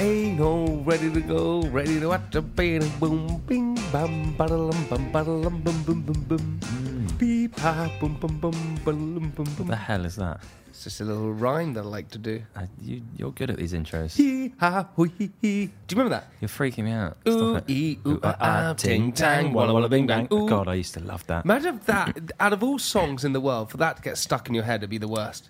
ain't all ready to go, ready to watch a bang, boom, bing, bam, ba-da-lum, bum, ba-da-lum, bum, bum, bum, bum. Beep, ha, boom, bum, bum, ba-da-lum, bum, What bum. the hell is that? It's just a little rhyme that I like to do. Uh, you, you're good at these intros. Hee, ha, hoo, hee, hee. Do you remember that? You're freaking me out. Ooh, it. ee, ooh, ah, ah, ting, tang, walla, walla, bing, bang. Ooh. God, I used to love that. Imagine if that, out of all songs in the world, for that to get stuck in your head, it'd be the worst.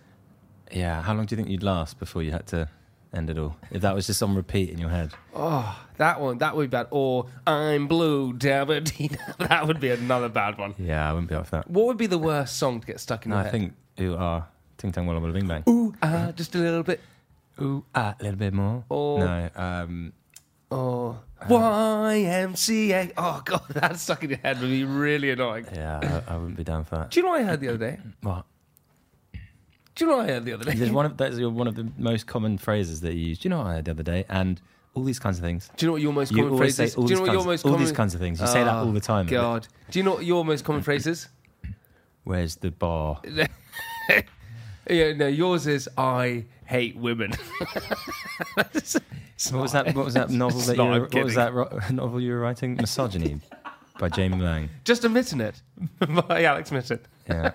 Yeah, how long do you think you'd last before you had to end it all? If that was just on repeat in your head. Oh, that one, that would be bad. Or I'm blue, Dabadina. that would be another bad one. Yeah, I wouldn't be up for that. What would be the worst song to get stuck in No, your I head? think ooh ah ting tang walla walla bing bang. Ooh, ah, just a little bit. Ooh ah a little bit more. Or- no, um, Oh, YMCA. Oh, God, that stuck in your head would be really annoying. yeah, I, I wouldn't be down for that. Do you know what I heard the other day? What? Do you know what I heard the other day? There's one of that's your- one of the most common phrases that you use. Do you know what I heard the other day? And all these kinds of things. Do you know what your most You common always phrase say is? all Do you these know what your kinds, most all common these kinds of things. You say that all the time. Oh, God. Do you know what your most common phrase is? Where's the bar? Yeah, no, yours is I hate women. What was that? What was that novel that you? not, Were, what was kidding. that ro- novel you were writing? Misogyny by Jamie Laing. Just admitting it by Alex Mytton. Yeah,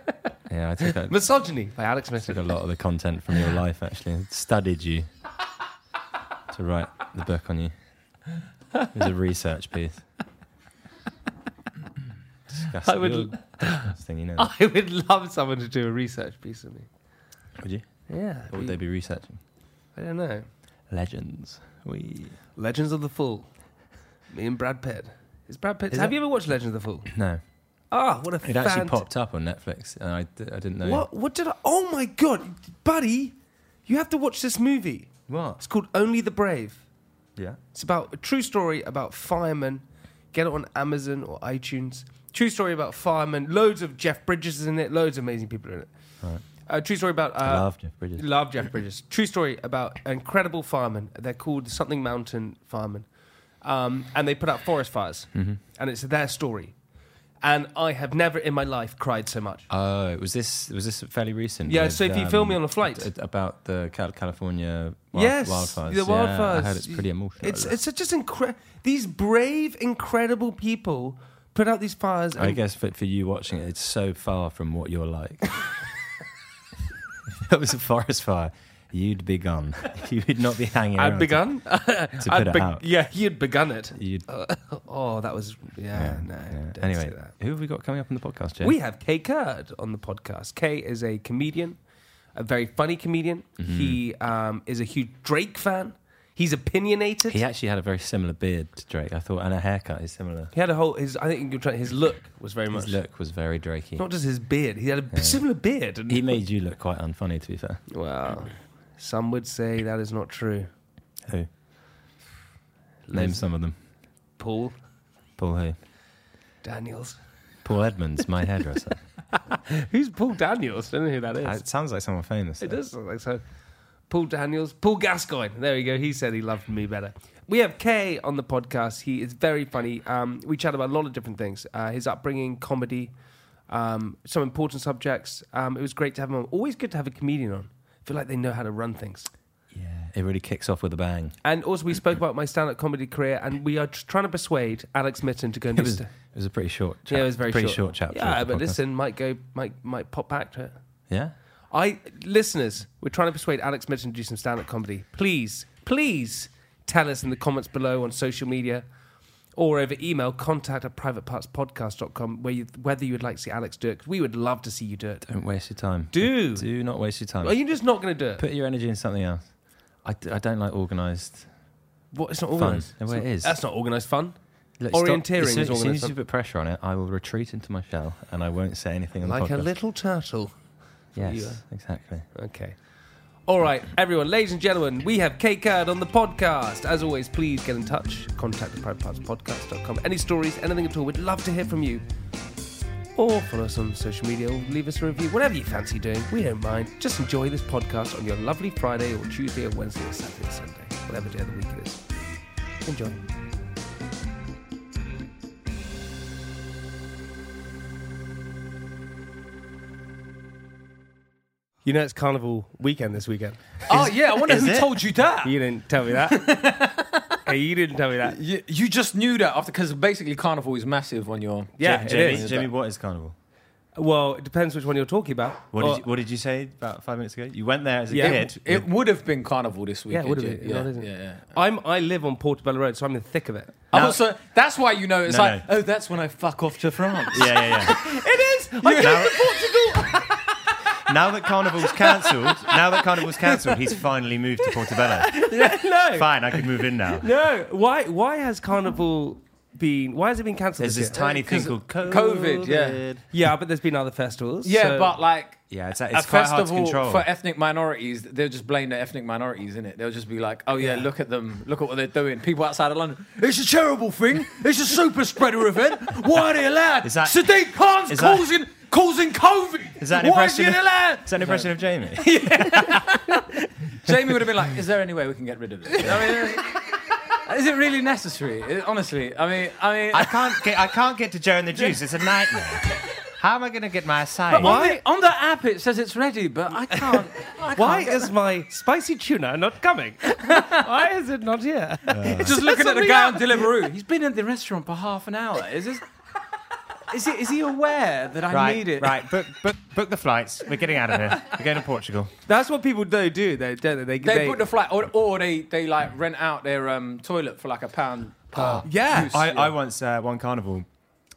yeah. I took that. Misogyny by Alex Mytton. took a lot of the content from your life. Actually, studied you to write the book on you. It was a research piece. Disgusting. I would- disgusting, you know. I would love someone to do a research piece of me. Would you? Yeah. What would they be researching? I don't know. Legends. We. Legends of the Fall. Me and Brad Pitt. Is Brad Pitt? Is have it- you ever watched Legend of the Fall? No, Ah, what a thing. it actually popped up on Netflix, and I, d- I didn't know. What? What did I? Oh my god, buddy! You have to watch this movie. What? It's called Only the Brave. Yeah. It's about a true story about firemen. Get it on Amazon or iTunes. True story about firemen. Loads of Jeff Bridges is in it. Loads of amazing people in it. Right. Uh, true story about. Uh, I love Jeff Bridges. Love Jeff Bridges. True story about incredible firemen. They're called something Mountain Firemen, um, and they put out forest fires, Mm-hmm. and it's their story. And I have never in my life cried so much. Oh, was this was this fairly recent? Yeah, with, so if you um, film me on a flight, about the California wild, yes, wildfires. the Yeah, I heard it's pretty emotional. It's it's just incredible. These brave, incredible people put out these fires. I guess for, for you watching it, it's so far from what you're like. It was a forest fire. You'd be gone. You would not be hanging. I'd begun. to put I'd it be- out. Yeah, you'd begun it. You'd, Oh, that was yeah. no, yeah. Anyway, that. who have we got coming up on the podcast, Jay? We have Kae Kurd on the podcast. Kae is a comedian, a very funny comedian. Mm-hmm. He um, is a huge Drake fan. He's opinionated. He actually had a very similar beard to Drake. I thought, and a haircut is similar. He had a whole. His I think you're trying, his look was very much His look was very Drakey. not just his beard. He had a Yeah. similar beard. And, He made you look quite unfunny, to be fair. well, some would say that is not true. Who? Name some of them. Paul Paul who? Daniels. Paul Edmonds, my hairdresser. Who's Paul Daniels? I don't know who that is. it sounds like someone famous. It though. does look like so. Paul Daniels, Paul Gascoigne. There we go. He said he loved me better. We have Kae on the podcast. He is very funny. Um, we chat about a lot of different things. Uh, his upbringing, comedy, um, some important subjects. Um, it was great to have him on. Always good to have a comedian on. I feel like they know how to run things. Yeah, it really kicks off with a bang. And also, we spoke about my stand-up comedy career, and we are tr- trying to persuade Alex Mytton to go and It do. was, st- it was a pretty short. Chat, yeah, it was very pretty short. short, chat. Yeah, but podcast. listen, might go, might might pop back to it. Yeah, I listeners, we're trying to persuade Alex Mitchell to do some stand-up comedy. Please, please tell us in the comments below on social media or over email contact at privatepartspodcast.com where you, whether you would like to see Alex do it. we would love to see you do it. don't waste your time. Do. Do not waste your time. Are you just not going to do it? Put your energy in something else. I, d- I don't like organised. What? It's not organised. No, It's it is. That's not organised fun. Look, Orienteering stop- as soon, as soon as you put pressure on it, I will retreat into my shell and I won't say anything on Like the a little turtle. yes, exactly. Okay. All right, everyone, ladies and gentlemen, we have Kate Card on the podcast. As always, please get in touch. Contact the privatepartspodcast.com. Any stories, anything at all, we'd love to hear from you. Or follow us on social media or leave us a review. Whatever you fancy doing, we don't mind. Just enjoy this podcast on your lovely Friday or Tuesday or Wednesday or Saturday or Sunday, whatever day of the week it is. Enjoy. You know it's carnival weekend this weekend. Oh yeah, I wonder who it? told you that. You didn't tell me that. hey, you didn't tell me that. You, you just knew that after because basically carnival is massive when you're Yeah, Jamie, it is. Jamie, what is carnival? Well, it depends which one you're talking about. What Or- did, you, what did you say about five minutes ago? You went there as a Yeah. kid. It would have been carnival this Yeah, weekend. it would have been. Yeah, Not, isn't it? yeah, yeah. I'm. I live on Portobello Road, so I'm in the thick of it. Oh, now- also that's why you know it's No, like no. oh that's when I fuck off to France. yeah, yeah, yeah. It is. I came Now- to Portugal. now that carnival's cancelled, now that carnival's cancelled, he's finally moved to Portobello. no. Fine, I can move in now. No. Why? Why has carnival been? Why has it been cancelled? There's this this year? tiny thing called COVID, yeah. Yeah, but there's been other festivals. Yeah, so- but like Yeah, it's, it's a quite hard to control. for ethnic minorities, they'll just blame the ethnic minorities in it. They'll just be like, "Oh yeah, look at them, look at what they're doing." People outside of London, it's a terrible thing. It's a super spreader event. Why are they allowed? Is that- Sadiq Khan's is that- causing causing COVID. Is that an Why is impression? he Of, allowed? is that an impression of Jamie? Jamie would have been like, "Is there any way we can get rid of this?" I mean, uh, is it really necessary? It- honestly, I mean, I mean, I can't get. I can't get to Joe and the Juice. It's a nightmare. How am I going to get my side? on the, on the app it says it's ready, but I can't. I Why can't. is my spicy tuna not coming? Why is it not here? just looking at the guy up. on Deliveroo? He's been in the restaurant for half an hour. Is this? Is he, is he aware that I right, need it? right. Book, book, book the flights. We're getting out of here. We're going to Portugal. That's what people do, do they? Don't they? They, book the flight, or, or they, they like rent out their um, toilet for like a pound. per yeah. use. I, Yeah. I once uh, one carnival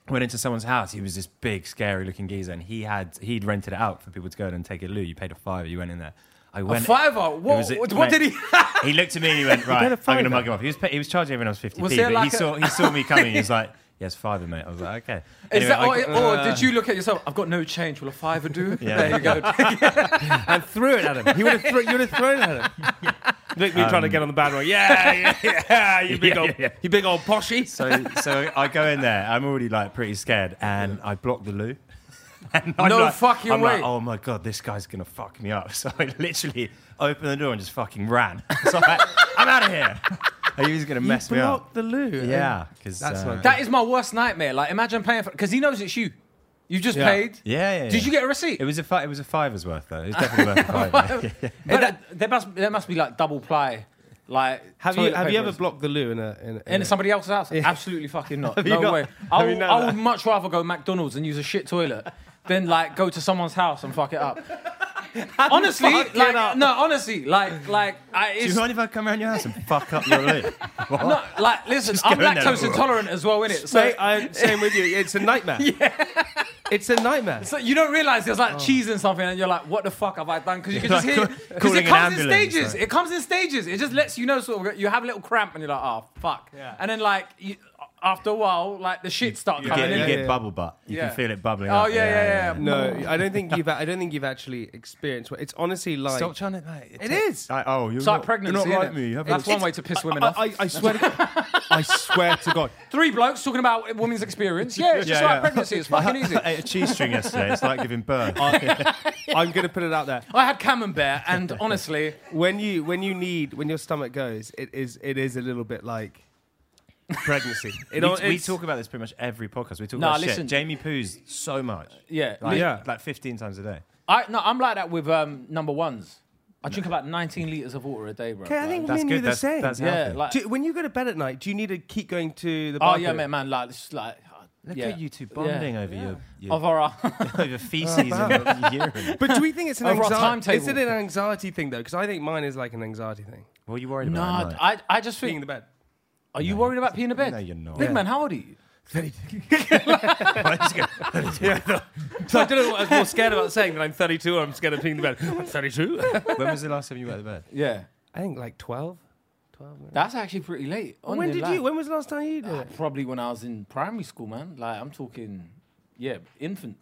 went into someone's house. He was this big, scary looking geezer, and he had he'd rented it out for people to go in and take a loo. You paid a fiver. You went in there. I a went. fiver. What, was a- what, what mate, did he? He looked at me and he went, "Right, paid a I'm going to mug him off." He was pay, he was charging everyone else fifty p, but like he a- saw he saw me coming. He was like, "Yes, fiver, mate." I was like, "Okay." Is Anyway, that, I- or, or did you look at yourself? I've got no change. Will a fiver do? Yeah. There you go. and threw it at him. He would have thro- you would have thrown it at him. Look, me trying to um, get on the bandwagon. Yeah, yeah, yeah. You big Yeah, old, yeah, yeah. you big old poshy. So, so I go in there. I'm already like pretty scared, and I block the loo. And I'm No like- fucking I'm way. Like, oh my god, this guy's gonna fuck me up. So I literally opened the door and just fucking ran. So I'm like, I'm out of here. He was gonna mess me Block up. the loo. Yeah, because That's uh, not that is my worst nightmare. Like, imagine paying for because he knows it's you. You just Yeah. paid. yeah, yeah, yeah. Did you get a receipt? It was a fi- it was a fiver's worth though. It was definitely worth a fiver. Yeah. But uh, there must there must be like double ply, like Have you toilet have you ever blocked the loo in a in, a- in a- somebody else's house? Absolutely fucking not. No got- way. I, you I would much rather go McDonald's and use a shit toilet than like go to someone's house and fuck it up. honestly, like up? no, honestly, like like I, Do you it's, mind if I come around your house and fuck up your loo? What? no, like listen, Just I'm go in there, lactose intolerant as well, innit? So. Mate, I'm same with you. It's a nightmare. yeah. It's a nightmare. so you don't realize there's like oh. cheese in something, and you're like, "What the fuck have I done?" Because you can just hear, ca- because calling it an comes in ambulance, stages. like- It comes in stages. It just lets you know, sort of, you have a little cramp, and you're like, "Oh fuck," Yeah. and then like you, after a while, like the shit start You coming get, in. you yeah, get yeah. bubble butt. You Yeah. can feel it bubbling Oh, up. yeah, yeah, yeah. No, I don't think you've. I don't think you've actually experienced. what- It's honestly like. Stop trying to. Like, It is. Like, oh, you're It's like not, pregnancy. You're not like innit? me. You have That's a- one way to piss women I, off. I, I swear. To God, I swear to God. Three blokes talking about a woman's experience. Yeah, it's just Yeah, like yeah. pregnancy. It's fucking easy. I ate a cheese string yesterday. It's like giving birth. I'm going to put it out there. I had camembert, and honestly, When you when you need when your stomach goes, it is it is a little bit like pregnancy. It, we, all- we it's- talk about this pretty much every podcast. We talk Nah, about listen. shit. Jamie poos so much. yeah, Like, Yeah. like 15 times a day. I no, I'm like that with um, number ones. I drink about 19 liters of water a day, bro. Okay, I Like, think That's me and good. you the That's, same. that's yeah, healthy. like Do- when you go to bed at night, do you need to keep going to the oh bathroom? yeah, man, man, like it's like Look yeah. at you two bonding over your, your of our over feces and urine. But do we think it's an Over our anxiety? timetable. Is it an anxiety thing though? Because I think mine is like an anxiety thing. What are you worried about? at night? I I just Being in think. the bed. Are you worried about peeing in bed? No, you're not. Big Yeah. man, how old are you? yeah. So I don't know what I was more scared about saying that I'm 32 or I'm scared of being in the bed. I'm 32. when was the last time you went to bed? Yeah, I think like 12. 12 maybe. that's actually pretty late. when Only did like- you? When was the last time you did uh, it? Probably when I was in primary school, man. Like I'm talking, yeah, infant.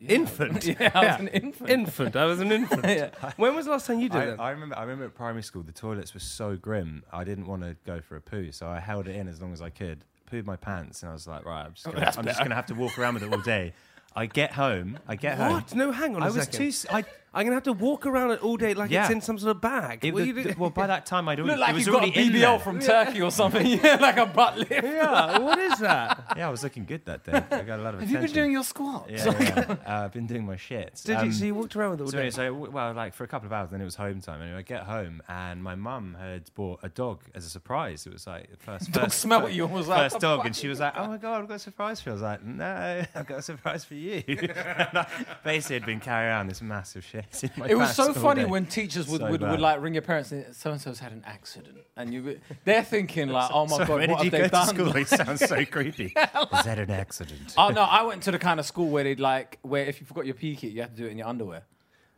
Yeah. Infant. yeah, I was an infant. Infant. I was an infant. yeah. When was the last time you did I, it? I remember. I remember at primary school, the toilets were so grim. I didn't want to go for a poo, so I held it in as long as I could. Pooed my pants, and I was like, right, I'm just oh, gonna, I'm just gonna have to walk around with it all day. I get home. I get home. What? No, hang on a I was second. too. s- I I'm gonna have to walk around it all day like Yeah. it's in some sort of bag. It what was- you doing? well, by that time, I'd already. Look like it was he's got a already in there. BBL from Turkey or something. yeah, like a butt lift. yeah, what is that? Yeah, I was looking good that day. I got a lot of Have attention. you been doing your squats? Yeah, yeah. uh, I've been doing my shit. Did Um, you? So you walked around with it all So, day. anyway, so well, like for a couple of hours, then it was home time. Anyway, I get home and my mum had bought a dog as a surprise. It was like the first Dog first, smelt you and was like, first dog, and she was like, "Oh my god, I've got a surprise for you." I was like, "No, I've got a surprise for you." Basically, had been carrying around this massive shit. In my It was so funny day. when teachers would, So would, would bad. like ring your parents and so and so's had an accident, and you they're thinking like, oh my So god, when what did have you they go to done? school? It sounds so creepy. Is that an accident? Oh no, I went to the kind of school where they'd like where if you forgot your pee kit, you had to do it in your underwear.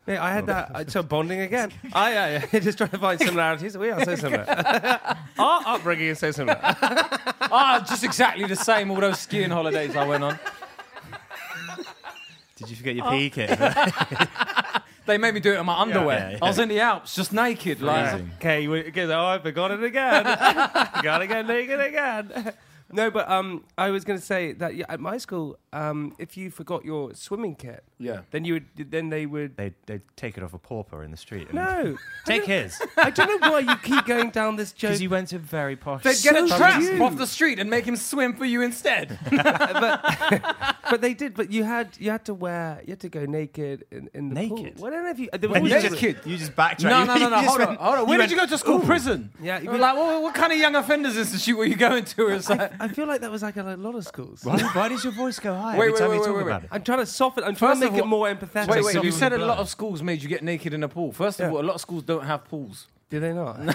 Yeah, I had that. I- So bonding again. I yeah, yeah, just trying to find similarities. We are so similar. Our upbringing is so similar. Ah, just exactly the same. All those skiing holidays I went on. Did you forget your Oh. pee kit? They made me do it in my underwear. yeah, yeah. I was in the Alps, just naked. Like, Freezing. Okay, we, okay, oh, I forgot it again. Gotta get naked again. No, but um, I was going to say that yeah, at my school, um, if you forgot your swimming kit, yeah. then you would, then they would. They they take it off a pauper in the street. and No, take his I don't know why you keep going down this joke. because you went to very posh. They'd get a So tramp cute. off the street and make him swim for you instead. but they did. But you had you had to wear you had to go naked in, in the Naked? pool. Well, I don't know if you. There And was you always- just, Naked? you just backtrack. no, no, no, no. just Hold on, went- hold on. Where you did you go to school? "Ooh." Prison. Yeah, you We're like, what, what kind of young offenders institute were you going to? It's like, I feel like that was like a lot of schools. Why, why does your voice go high Wait, every wait, time wait, you wait, talk wait, about wait. it? I'm trying to soften. I'm trying First to of make it all- more empathetic. wait, Like wait. You said a lot of schools made you get naked in a pool. First of Yeah. all, a lot of schools don't have pools. Do they not?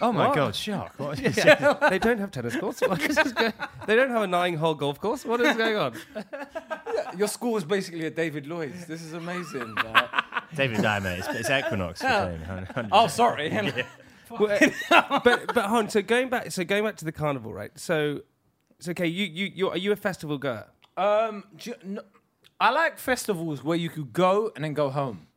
Oh my What? god, shock! What is they don't have tennis courts. What is this go- they don't have a nine-hole golf course. What is going on? Your school is basically a David Lloyd's. This is amazing. like- David Diamond, it's, it's Equinox. we're playing, hun- hun- oh, sorry. Well, but but hon, so going back, so going back to the carnival, right? So, so okay, you you you are you a festival goer? Um, do you, no, I like festivals where you could go and then go home.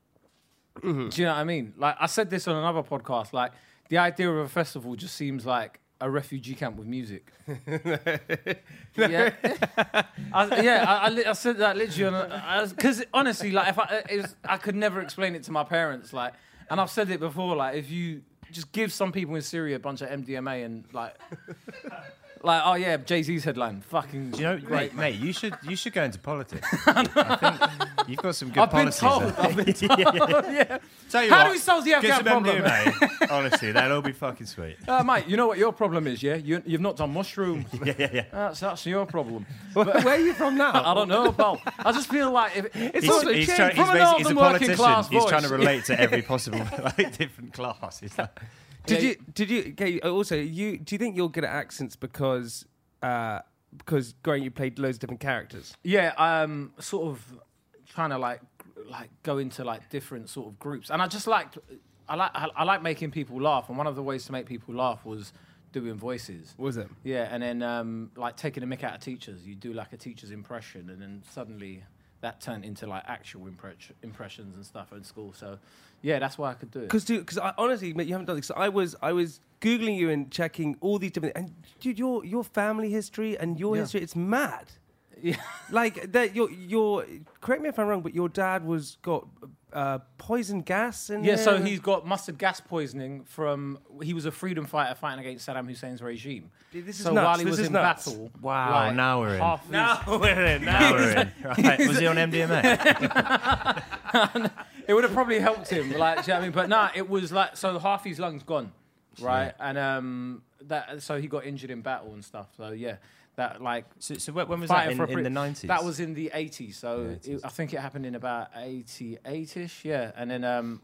Mm-hmm. Do you know what I mean? Like I said this on another podcast. Like the idea of a festival just seems like a refugee camp with music. yeah, I, yeah. I, I, I said that literally because honestly, like if I, it was, I could never explain it to my parents. Like, and I've said it before. Like if you just give some people in Syria a bunch of MDMA and like. Like oh yeah, Jay Z's headline, fucking Do you know, great. mate, mate, you should you should go into politics. I think you've got some good I've been policies. told. there. I've been told. yeah. Tell you How what, do we solve the get Afghan some problem? MDMA. Honestly, that'll all be fucking sweet. Uh, mate, you know what your problem is, yeah? You, you've not done mushrooms. Yeah, yeah, yeah. That's, that's your problem. But Where are you from now? I don't know, pal. I just feel like if, it's He's, also he's, trying, from he's, an basically, he's a working politician. class He's trying to relate to every possible like, different class. He's like, Did you did you okay? Also, you do you think you're good at accents because uh, because growing you played loads of different characters? Yeah, um, sort of trying to like like go into like different sort of groups, and I just liked I like I, I like making people laugh, and one of the ways to make people laugh was doing voices. Was it? Yeah, and then um, like taking a mick out of teachers, you do like a teacher's impression, and then suddenly that turned into like actual impre- impressions and stuff in school. So yeah, that's why I could do it. Because because I honestly, mate, you haven't done this. So I was I was googling you and checking all these different and dude, your your family history and your Yeah. history, it's mad. Yeah. Like that, your your. Correct me if I'm wrong, but your dad was got uh, poison gas in Yeah, so he's got mustard gas poisoning from he was a freedom fighter fighting against Saddam Hussein's regime. Dude, this is so nuts. while he This was is in nuts. battle, Wow, like, now we're in. half his- Now we're in. now we're in. Right. Was he on MDMA? it would have probably helped him. Like, do you know what I mean? But nah, it was like so half his lungs gone, right? And um, that so he got injured in battle and stuff. So yeah, that like So, so when was that? In, in the 90s? That was in the 80s. So 80s. It, I think it happened in about 88ish. Yeah, and then um,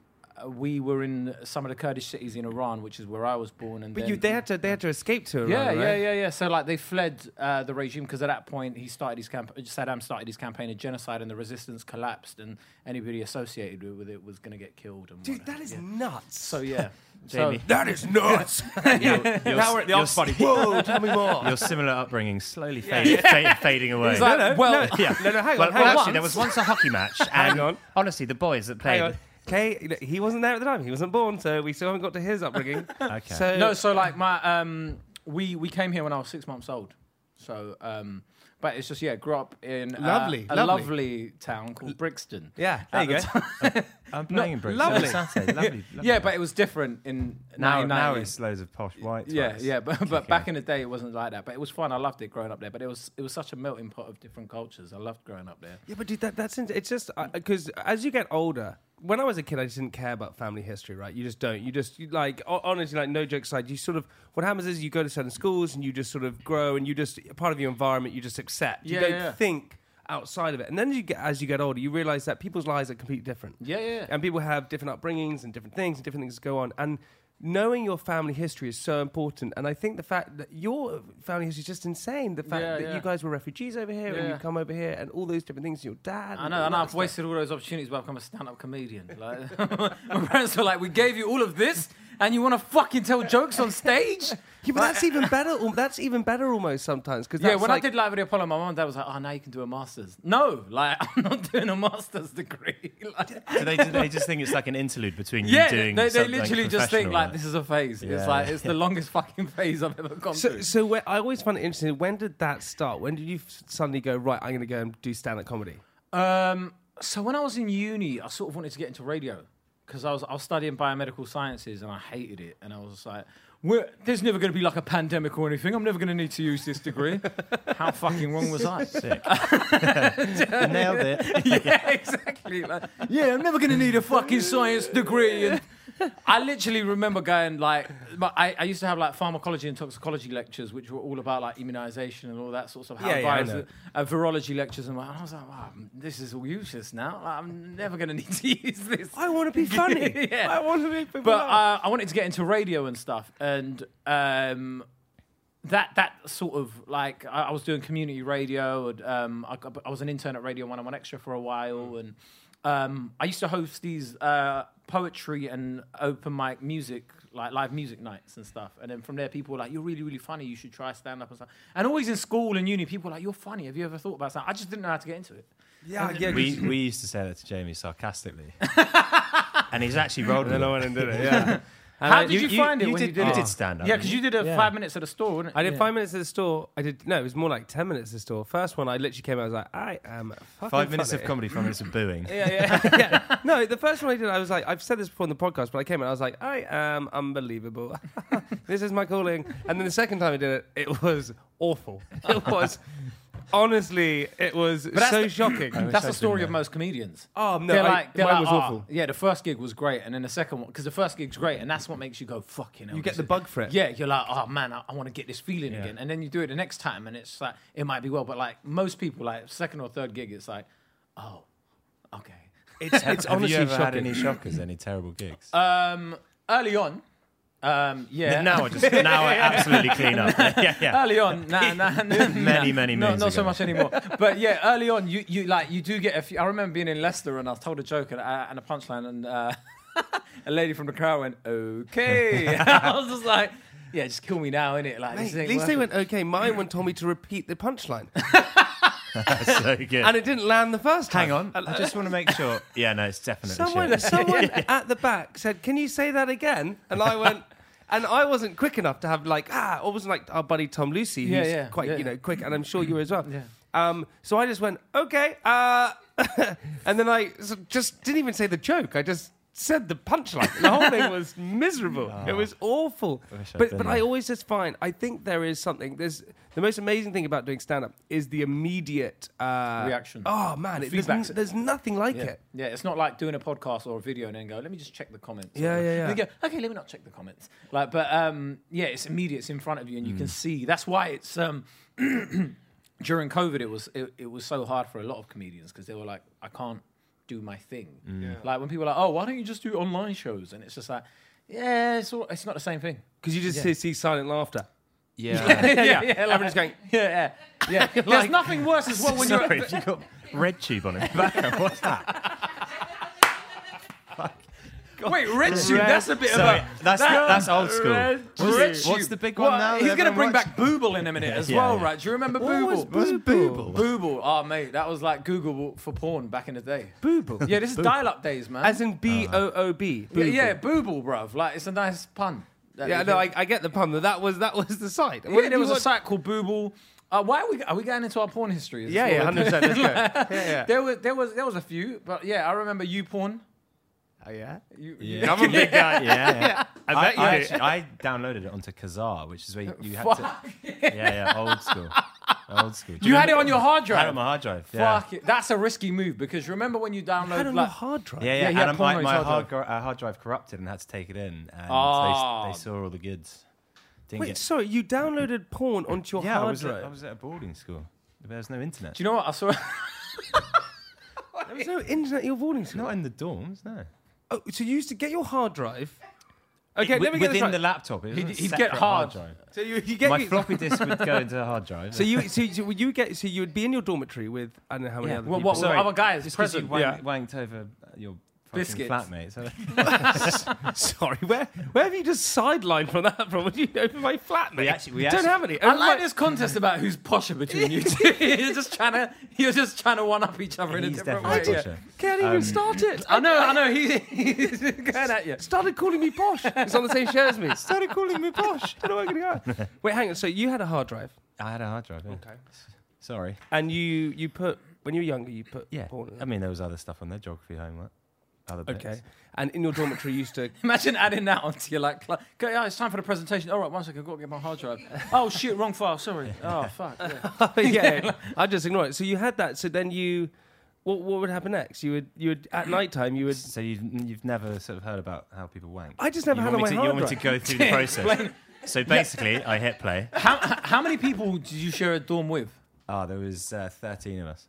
we were in some of the Kurdish cities in Iran, which is where I was born. And But then, you, they had to they had to escape to Iran, yeah, right? yeah, yeah, yeah. So like they fled uh, the regime because at that point he started his camp. Saddam started his campaign of genocide, and the resistance collapsed, and anybody associated with it was going to get killed. And Dude, whatnot. that is Yeah. nuts. So yeah, Jamie. So, that is nuts. You're- now we're at the off body. Whoa, tell me more. Your similar upbringing slowly fading, fade, fading away. Like, no, well, no, yeah. no, no, hang well, on, hang well, on. actually, there was once a hockey match, and Hang on. honestly, the boys that played. Hang on. Okay, he wasn't there at the time. He wasn't born, so we still haven't got to his upbringing. Okay. So no. So like my um, we we came here when I was six months old. So, um, but it's just yeah, grew up in uh, Lovely, a lovely. lovely town called Brixton. Yeah. There you the go. I'm playing in Brixton. lovely. Saturday. Lovely. lovely. Yeah, but it was different in now, now 1990. it's loads of posh white. yeah, twats. yeah, but, but Kicking back it. in the day it wasn't like that. But it was fun. I loved it growing up there. But it was it was such a melting pot of different cultures. I loved growing up there. Yeah, but dude, that, that's int- it's just uh, because as you get older, when I was a kid, I just didn't care about family history, right? You just don't. You just you, like ho- honestly, like no joke aside, you sort of what happens is you go to certain schools and you just sort of grow and you just part of your environment. You just accept. You Yeah, don't yeah. think outside of it, and then you get as you get older, you realize that people's lives are completely different. Yeah, yeah. and people have different upbringings and different things and different things go on and knowing your family history is so important and i think the fact that your family history is just insane the fact Yeah, that yeah. you guys were refugees over here and you come over here and all those different things your dad I know, and I've wasted all those opportunities by becoming a stand-up comedian. Like, my parents were like, "We gave you all of this, and you want to fucking tell jokes on stage?" yeah, but that's even better that's even better almost sometimes because Yeah, when I did Live at the Apollo, my mom and dad was like, "Oh, now you can do a master's." No, like I'm not doing a master's degree. like, Do they, they just think it's like an interlude between you yeah, doing they, they something literally just think professional, like this is a phase. Yeah. It's like it's the longest fucking phase I've ever gone so, through. so where, I always find it interesting. When did that start? When did you suddenly go right? I'm going to go and do stand-up comedy. Um, so when I was in uni, I sort of wanted to get into radio because I was I was studying biomedical sciences and I hated it, and I was like. We're, there's never going to be like a pandemic or anything. I'm never going to need to use this degree. How fucking wrong was I? Sick. Nailed it. yeah, exactly. Like, yeah, I'm never going to need a fucking science degree. And I literally remember going like, but I, I used to have like pharmacology and toxicology lectures, which were all about like immunization and all that sort of stuff. Yeah, yeah, I uh, virology lectures, and I was like, wow, this is all useless now. Like, I'm never going to need to use this. I want to be funny. Yeah. I want to be. People But uh, I wanted to get into radio and stuff, and um, that that sort of like I, I was doing community radio, and um, I, I was an intern at Radio One and One Extra for a while, and um, I used to host these uh, poetry and open mic music, like live music nights and stuff. And then from there, people were like, "You're really, really funny. You should try stand up and stuff." And always in school and uni, people were like, "You're funny. Have you ever thought about that?" I just didn't know how to get into it. yeah, yeah. We, we used to say that to Jamie sarcastically. and he's actually rolled I with don't know it. when I did it. Yeah. And How I- did you, find it you when did, you did it? Oh. did stand up. Yeah, because you did a Yeah. five minutes at a store, wasn't it? I did Yeah. five minutes at the store. I did no, it was more like ten minutes at the store. First one, I literally came out. I was like, I am fucking Five minutes funny. of comedy, five minutes of booing. Yeah, yeah. yeah. No, the first one I did, I was like, I've said this before in the podcast, but I came out. I was like, I am unbelievable. this is my calling. And then the second time I did it, it was awful. It was honestly, it was that's so the- shocking. That's the story of most comedians. Oh no, they're I- like, they're mine like, was "Oh, awful. Yeah, the first gig was great, and then the second one, because the first gig's great, and that's what makes you go fucking. You get the bug for it. Yeah, you're like, oh man, I, I want to get this feeling Yeah. again, and then you do it the next time, and it's like it might be well, but like most people, like second or third gig, it's like, oh, okay. It's, it's Have honestly you ever had shocking. any shockers, any terrible gigs? Um, early on, um, yeah. now I just now I absolutely clean up. yeah, yeah. Early on, nah, nah, nah, Many, nah. many no, moons not so much anymore. But yeah, early on, you, you like you do get a few. I remember being in Leicester and I was told a joke and, uh, and a punchline, and uh, a lady from the crowd went, "Okay." I was just like, "Yeah, just kill me now, innit?" Like, this Mate, at ain't least they went okay. Mine one told me to repeat the punchline, That's so good. and it didn't land the first time. Hang on, I just want to make sure. Yeah, no, it's definitely Someone, shit. someone at the back said, "Can you say that again?" And I went, and I wasn't quick enough to have like ah, I wasn't like our buddy Tom Lucy, who's Yeah, yeah, quite yeah. you know quick, and I'm sure you were as well. Yeah. Um, so I just went okay, uh, and then I just didn't even say the joke. I just said the punchline. The whole thing was miserable. It was awful. I wish But been but I always just find I think there is something. There's the most amazing thing about doing stand up is the immediate uh, Reaction. Oh man, it, there's, n- there's nothing like Yeah. it. yeah, it's not like doing a podcast or a video and then go, let me just check the comments. Yeah, yeah, yeah. And then go, okay, let me not check the comments. Like, but um, yeah, it's immediate. It's in front of you, and you can see. That's why it's um, during COVID. It was it, it was so hard for a lot of comedians because they were like, I can't do my thing. Mm. Like when people are like, oh, why don't you just do online shows? And it's just like, yeah, it's all, it's not the same thing. Because you just Yeah. see, see silent laughter. Yeah. yeah, yeah, yeah. like- Everyone's going, yeah, yeah, yeah. There's Like- nothing worse as well when Sorry, you're. you got RedTube on it. What's that? Wait, RedTube. That's a bit Sorry, of a. that's that- that's old school. Red What's, Red what's tube. the big Well, one now? He's going to bring watches? back Booble in a minute as Yeah, well, yeah. right? Do you remember What was Booble? What's Booble? Booble? Booble. Oh, mate, that was like Google for porn back in the day. Booble. Yeah, this is dial-up days, man. As in B O O B. yeah, yeah, Booble, bruv. Like, it's a nice pun. Yeah, no, I, I get the pun. But that was that was the site. Yeah, there was a site called Booble. Uh, why are we are we getting into our porn history? Yeah, yeah, hundred percent. Let's go. Yeah, yeah. There was there was there was a few, but yeah, I remember you porn. Oh yeah. You, Yeah. I'm a big guy. Yeah, yeah. I I, bet you I, do. actually, I downloaded it onto Kazaa, which is where you, you had to. Yeah, yeah, old school. Old school. Do You had it on your hard drive. I had it on my hard drive. Yeah. Fuck it. That's a risky move because remember when you download Had on like, your hard drive. Yeah, Yeah, yeah. had and my, my hard hard, gr- uh, hard drive corrupted and had to take it in, and Oh. they, they saw all the goods. Didn't Wait, get, sorry, you downloaded porn onto your yeah, hard was, at, drive. I was at a boarding school. There was no internet. Do you know what I saw? There was no internet at your boarding school. Not in the dorms, no. Oh, so you used to get your hard drive. Okay, Wi- let me get this within right. the laptop. It was He'd- a he'd get separate hard. drive. so you, you get My your- floppy disk would go into a hard drive. So you, so, so would you get, so you would be in your dormitory with I don't know how many Yeah. other Well, people. what- Sorry, other guys just 'cause you present. wank, Yeah. wanked over your fucking Biscuits. flatmate. So Sorry, where where have you just sidelined from that from? Would you over my flat, mate? We actually- we don't actually- have any. I like my- this contest about who's posher between you two. you're just trying to you're just trying to one up each other in a he's different definitely way. posher. Can't even Um, start it. I know, I know. He, he's going at you. started calling me posh. He's on the same show as me. Started calling me posh. Don't know where I'm gonna go. Wait, hang on. So you had a hard drive, I had a hard drive. Yeah. Okay. Sorry. and you you put when you were younger, you put Yeah. porn. In I mean, there was other stuff on there, geography homework, other bits. okay, and in your dormitory, you used to. Imagine adding that onto your like. cl- Okay, yeah, it's time for the presentation. All right, one second. I've got to get my hard drive. oh shit, wrong file. Sorry. Oh fuck. Yeah. yeah, I just ignore it. So you had that. So then you, what what would happen next? You would you would at night time you would. So you've, you've never sort of heard about how people wank? I just never you had want on me my to, You hard want me drive. to go through the process? So basically, I hit play. How how many people did you share a dorm with? Oh, there was uh, 13 of us.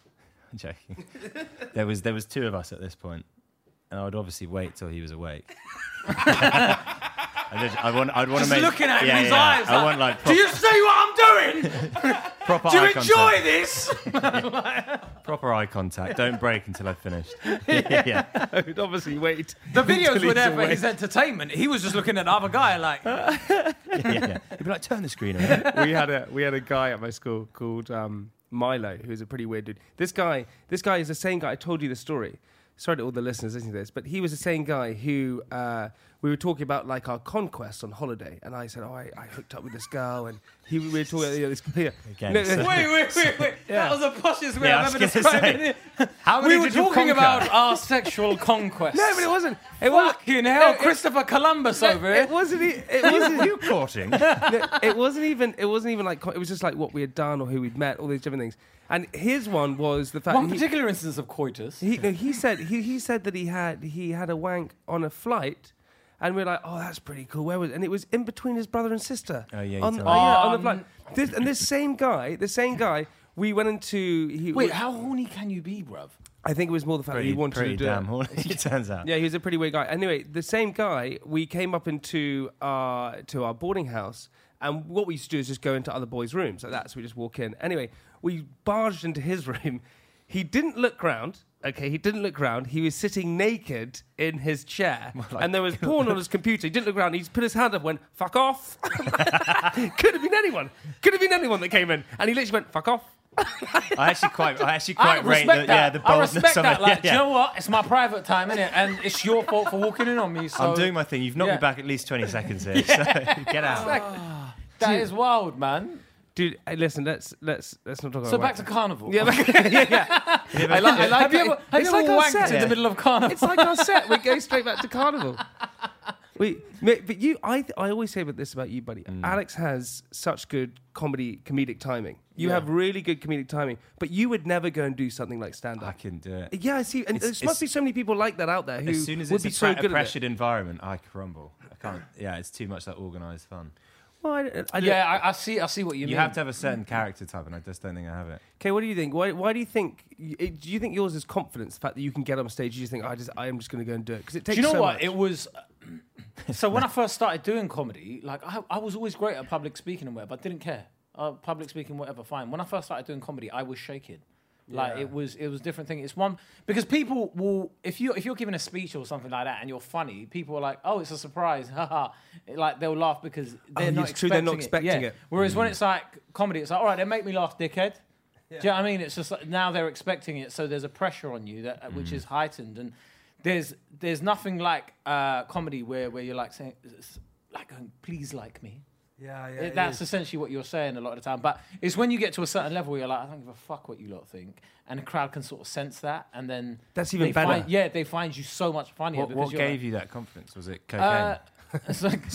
I'm joking. there was there was two of us at this point, and I would obviously wait till he was awake. I, did, I want I'd want Just to make looking at him yeah, in his yeah, eyes. I like, want like Do you see what I'm doing? proper Do you eye enjoy contact. this? Proper eye contact. Don't break until I've finished. yeah. I would obviously wait. The videos were there for his entertainment. He was just looking at the other guy like, yeah, yeah. He'd be like, turn the screen around. we had a we had a guy at my school called um, Milo, who was a pretty weird dude. This guy, this guy is the same guy. I told you the story. Sorry to all the listeners listening to this, but he was the same guy who uh, we were talking about like our conquest on holiday, and I said, "Oh, I, I hooked up with this girl," and he we were talking about you know, this. Here. Again, No, so- no, wait, wait, wait, wait. Yeah. That was the poshest way Yeah, I I've ever described say. it. How many We were did talking conquer? about our sexual conquest. No, but it wasn't. It wasn't. Fucking hell, it- Christopher Columbus over It here. wasn't. It wasn't. you courting? no, it wasn't even. It wasn't even like. It was just like what we had done or who we'd met, all these different things. And his one was the fact. One he- particular instance of coitus. He, no, he said he, he said that he had he had a wank on a flight, and we are like, oh, that's pretty cool. Where was? And it was in between his brother and sister. Oh, yeah, on, told oh, yeah, on the Um, flight. This, and this same guy, the same guy, we went into. He, Wait, how horny can you be, bruv? I think it was more the fact that Pretty, he wanted pretty to do damn it. horny, it turns out. Yeah, he was a pretty weird guy. Anyway, the same guy, we came up into our to our boarding house, and what we used to do is just go into other boys' rooms like that. So we just walk in. Anyway, we barged into his room. He didn't look round. Okay, he didn't look round. He was sitting naked in his chair, and there was porn on his computer. He didn't look round. He just put his hand up, went "fuck off." Could have been anyone. Could have been anyone that came in, and he literally went "fuck off." I actually quite, I actually I quite rate the, that. yeah, the I boldness respect of that. it. Like, yeah, do you know what? It's my private time, innit? And it's your fault for walking in on me. So I'm doing my thing. You've knocked Yeah. me back at least 20 seconds here. So get out. that is wild, man. Dude, hey, listen. Let's let's let's not talk about. So back to carnival. yeah, back- yeah, yeah. I like, I like have you it. ever, have It's you ever like our wanked set. in the middle of carnival? It's like our set. We go straight back to carnival. We, but you, I, I always say about this about you, buddy. Mm. Alex has such good comedy, comedic timing. You Yeah. have really good comedic timing, but you would never go and do something like stand up. I up. can do it. Yeah, I see, and It's- there must be so many people like that out there who As soon as would it's be a, so pre- good a at it. pressured environment, I crumble. I can't. Yeah, it's too much that organised fun. Well, I, I yeah, I, I see. I see what you, You, mean. You have to have a certain character type, and I just don't think I have it. Okay, what do you think? Why, why do you think? Do you think yours is confidence? The fact that you can get on stage, you just think, I just, I am just going to go and do it because it takes. Do takes. you know so what? much. It was. so when I first started doing comedy, like I, I was always great at public speaking and whatever. I didn't care. Uh, public speaking, whatever, fine. When I first started doing comedy, I was shaking. Like Yeah. it was, it was a different thing. It's one because people will, if you if you're giving a speech or something like that and you're funny, people are like, "Oh, it's a surprise!" haha. like they'll laugh because they're Oh, not it's true, expecting they're not it. expecting Yeah. it. Whereas when it's like comedy, it's like, "All right, they make me laugh, dickhead." Do you know what I mean? It's just like now they're expecting it, so there's a pressure on you that which is heightened, and there's there's nothing like uh, comedy where where you're like saying like going, please like me. Yeah, yeah. It- that's essentially what you're saying a lot of the time. But it's when you get to a certain level where you're like, I don't give a fuck what you lot think. And the crowd can sort of sense that. And then That's even better. Find, yeah, they find you so much funnier. What, what gave like, you that confidence? Was it cocaine? Uh, it's like,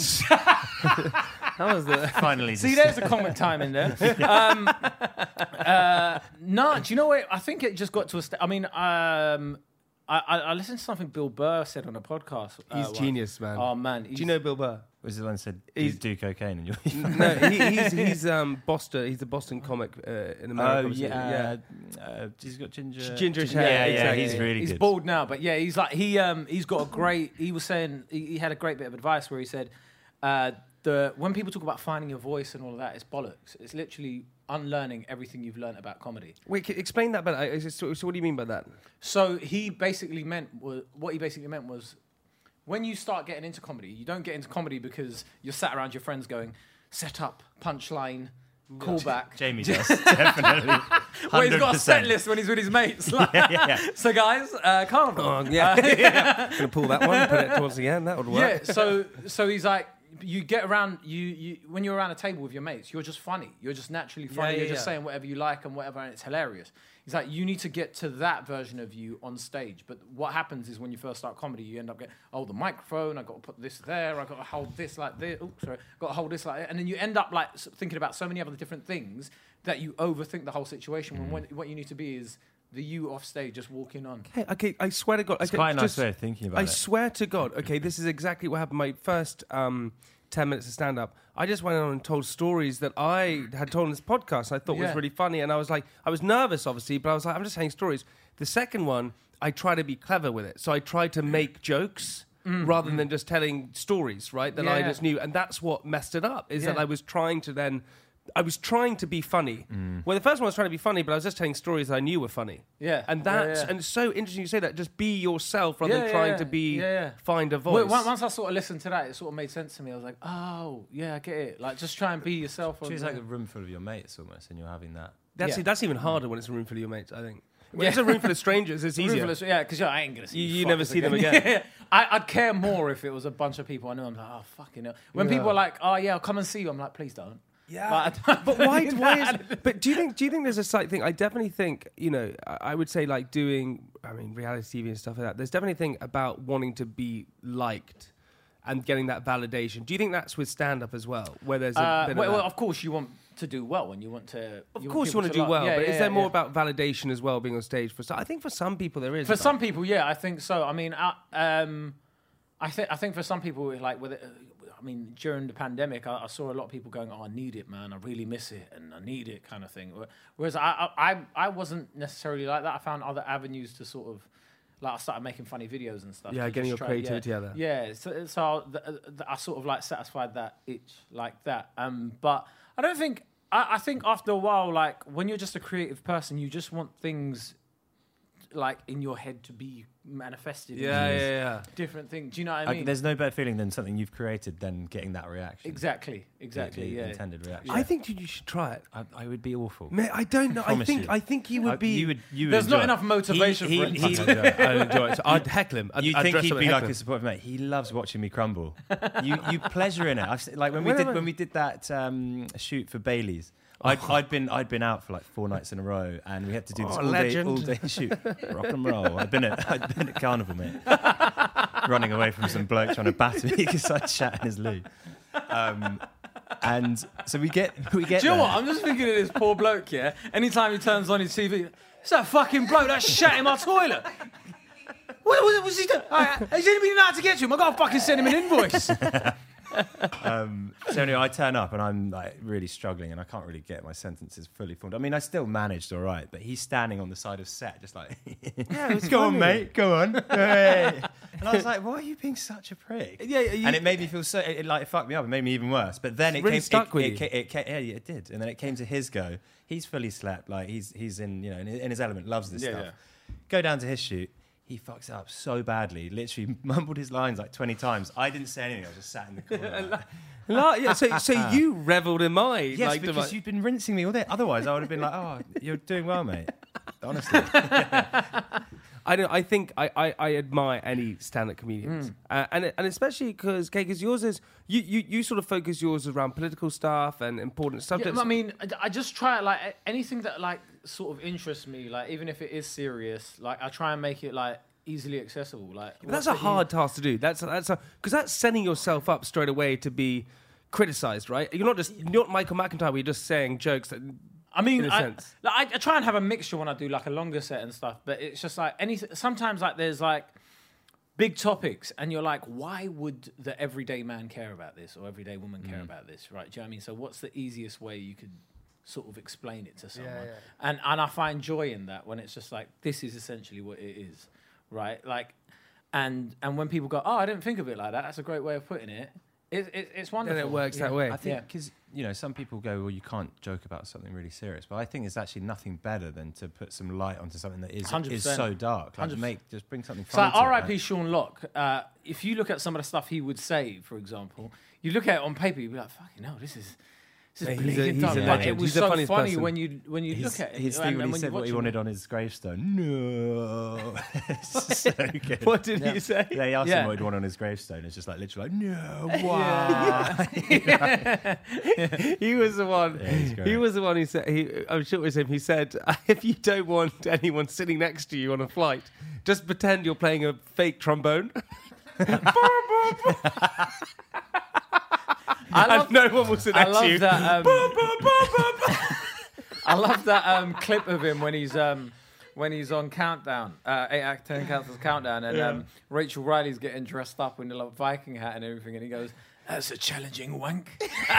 that was the. Finally, see, there's a comic time in there. Um, uh, no, do you know what? I think it just got to a state. I mean, um, I, I, I listened to something Bill Burr said on a podcast. uh, He's once. genius, man. Oh, man. Do you know Bill Burr? Was the one said He's- do, do cocaine and you're no, he, he's he's um Boston. He's a Boston comic uh, in America. Oh obviously. yeah, uh, he's got ginger. Ginger hair, yeah, exactly. he's really he's good. bald now, but yeah, he's like he um he's got a great. He was saying he, he had a great bit of advice where he said, uh, the when people talk about finding your voice and all of that, it's bollocks. It's literally unlearning everything you've learned about comedy. Wait, c- explain that. But uh, so, so what do you mean by that? So he basically meant was what he basically meant was when you start getting into comedy, you don't get into comedy because you're sat around your friends going set up, punchline, callback. Jamie does definitely. Well, he's got a set list when he's with his mates. Like, yeah, yeah. so guys, uh, carnival. Oh yeah, gonna pull that one, put it towards the end. That would work. Yeah, so so he's like, you get around, you, you when you're around a table with your mates, you're just funny. You're just naturally funny. yeah, you're just saying whatever you like and whatever, and it's hilarious. He's like, you need to get to that version of you on stage. But what happens is when you first start comedy, you end up getting, oh, the microphone, I've got to put this there, I've got to hold this like this, oh, sorry, got to hold this like that. And then you end up like thinking about so many other different things that you overthink the whole situation when what, what you need to be is the you off stage just walking on. Hey, okay, I swear to God, It's okay, quite a nice just- way of thinking about I it. swear to God. Okay, this is exactly what happened. My first um, ten minutes of stand up. I just went on and told stories that I had told on this podcast. I thought was Yeah. really funny, and I was like, I was nervous, obviously, but I was like, I'm just saying stories. The second one, I try to be clever with it, so I try to make jokes. Rather than just telling stories, right? That I Mm, Yeah. just knew, and that's what messed it up. Is that Yeah. I was trying to then, I was trying to be funny. Mm. Well, the first one I was trying to be funny, but I was just telling stories that I knew were funny. Yeah. And Yeah, that's yeah. and it's so interesting you say that. Just be yourself rather Yeah, than trying yeah. to be Yeah, yeah. find a voice. on- once I sort of listened to that, it sort of made sense to me. I was like, oh, yeah, I get it. Like, just try and be yourself. on- It's like a room full of your mates almost, and you're having that. that's yeah. that's even harder mm. when it's a room full of your mates. I think. When Yeah. it's a room full of strangers, it's easier. Ruthless, yeah, because I ain't gonna see You- you never fuckers see them again. I, I'd care more if it was a bunch of people I know. I'm like, oh fucking hell. When people are like, oh yeah, I'll come and see you, I'm like, please don't. Yeah. Like, but why? Why is? But do you think? Do you think there's a slight thing? I definitely think you know. I would say like doing. I mean, reality TV and stuff like that. There's definitely a thing about wanting to be liked and getting that validation. Do you think that's with stand up as well, where there's a Uh, bit well, of well, of course you want to do well and you want to. Of you course, you want to do like- well, yeah, but yeah, is there more yeah. about validation as well being on stage? For I think for some people there is. For some people, yeah, I think so. I mean, I, um, I think I think for some people, like with it, I mean, during the pandemic, I, I saw a lot of people going, "Oh, I need it, man. I really miss it, and I need it," kind of thing. Whereas I, I, I, wasn't necessarily like that. I found other avenues to sort of. Like I started making funny videos and stuff. Yeah, getting your try- creativity yeah, out there. Yeah, so, so th- th- I sort of like satisfied that itch like that. Um, but I don't think I, I think after a while, like when you're just a creative person, you just want things like in your head to be manifested. Yeah, into yeah, yeah. Different thing. Do you know what I Like, mean? there's no better feeling than something you've created than getting that reaction. exactly, exactly. the yeah. intended reaction. I think you should try it. I, I would be awful. Mate, I don't know. I Promise think you. I think you would Uh, be. You would. You would There's not it. enough motivation He- for it. he- he- I'd enjoy it. So I'd heckle him. I'd, You'd I'd think he'd be like heckle a him. supportive mate. He loves watching me crumble. you you pleasure in it. I've, like when we did when we did that um, shoot for Bailey's. I'd, I'd been I'd been out for like four nights in a row, and we had to do this Oh, all legend. day all day shoot. Rock and roll. I'd been at I'd been at carnival, mate, running away from some bloke trying to batter me because I'd shat in his loo. Um, and so we get we get. Do you know there. what? I'm just thinking of this poor bloke. Yeah. Anytime he turns on his TV, it's that fucking bloke that shat in my toilet. What was, was he doing? Uh, Has anybody know how to get to him? I gotta fucking send him an invoice. Um, so anyway, I turn up and I'm like really struggling and I can't really get my sentences fully formed. I mean, I still managed all right, but he's standing on the side of set, just like, Yeah, "Go on, mate, go on." Hey. and I was like, "Why are you being such a prick?" Yeah, you- and it made me feel so. It, it, like it fucked me up. It made me even worse. But then it really came. stuck it, with it, you. it yeah, it did. And then it came to his go. He's fully slept. Like he's he's in you know in, in his element. Loves this Yeah, stuff. yeah. Go down to his shoot. He fucks it up so badly. Literally mumbled his lines like twenty times. I didn't say anything. I was just sat in the corner. like, La- yeah, so, so you revelled in mine. Yes, like, the- because you've been rinsing me all day. Otherwise, I would have been like, "Oh, you're doing well, mate." Honestly, I don't. I think I, I, I admire any stand-up comedians, Hmm. uh, and and especially because because yours is you, you you sort of focus yours around political stuff and important Yeah, subjects. I mean, I- I just try like anything that like sort of interests me, like even if it is serious, like I try and make it like easily accessible. Like But that's a hard task to do. That's that's because that's setting yourself up straight away to be criticized, right? You're not just you're not Michael McIntyre. Where you're just saying jokes that I mean, a I, like, I, I try and have a mixture when I do like a longer set and stuff, but it's just like any. Sometimes like there's like big topics, and you're like, why would the everyday man care about this or everyday woman care Mm. about this, right? Do you know what I mean? So what's the easiest way you could sort of explain it to someone? yeah. And and I find joy in that when it's just like this is essentially what it is, right? Like, and and when people go, oh, I didn't think of it like that. That's a great way of putting it. It, it it's then wonderful. it works that way. I think Yeah. because you know some people go, well, you can't joke about something really serious, but I think it's actually nothing better than to put some light onto something that is is 100%. so dark. Like 100%. make just bring something So funny. R.I.P. like- Sean Lock. Uh, if you look at some of the stuff he would say, for example, you look at it on paper, you'd be like, "Fucking hell, this is." Yeah, he's a- he's dumb. a legend. it was He's so funny person. when you when you look at it. his and- thing when he said what he watch wanted on his gravestone. No, so good. what did Yeah. you say? Yeah, he asked Yeah. him what he'd want on his gravestone. It's just like literally like, no, why? he was the one. Yeah, he was the one who said. He, I'm sure it was him. He said, "If you don't want anyone sitting next to you on a flight, just pretend you're playing a fake trombone, I love, and no one will sit I next to you." that. Um, I love that um, clip of him when he's um, when he's on countdown, uh, eight act ten countdowns countdown, and um, Rachel Riley's getting dressed up in the like, Viking hat and everything, and he goes, "That's a challenging wank."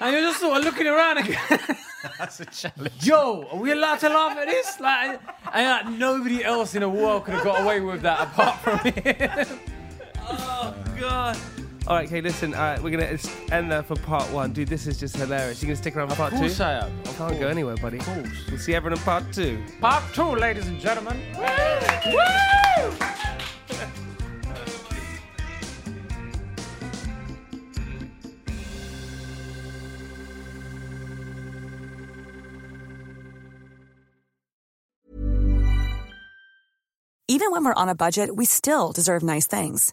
and you're just sort of looking around and going, That's a challenge. Yo, are we allowed to laugh at this? Like, and like, nobody else in the world could have got away with that apart from him. Oh God! All right, okay. Listen, uh, we're gonna end there for part one, dude. This is just hilarious. You gonna stick around for part two? of course two? I am. Of Can't go anywhere, buddy. Of course. We'll see everyone in part two. Part two, ladies and gentlemen. Woo! Woo! Even when we're on a budget, we still deserve nice things.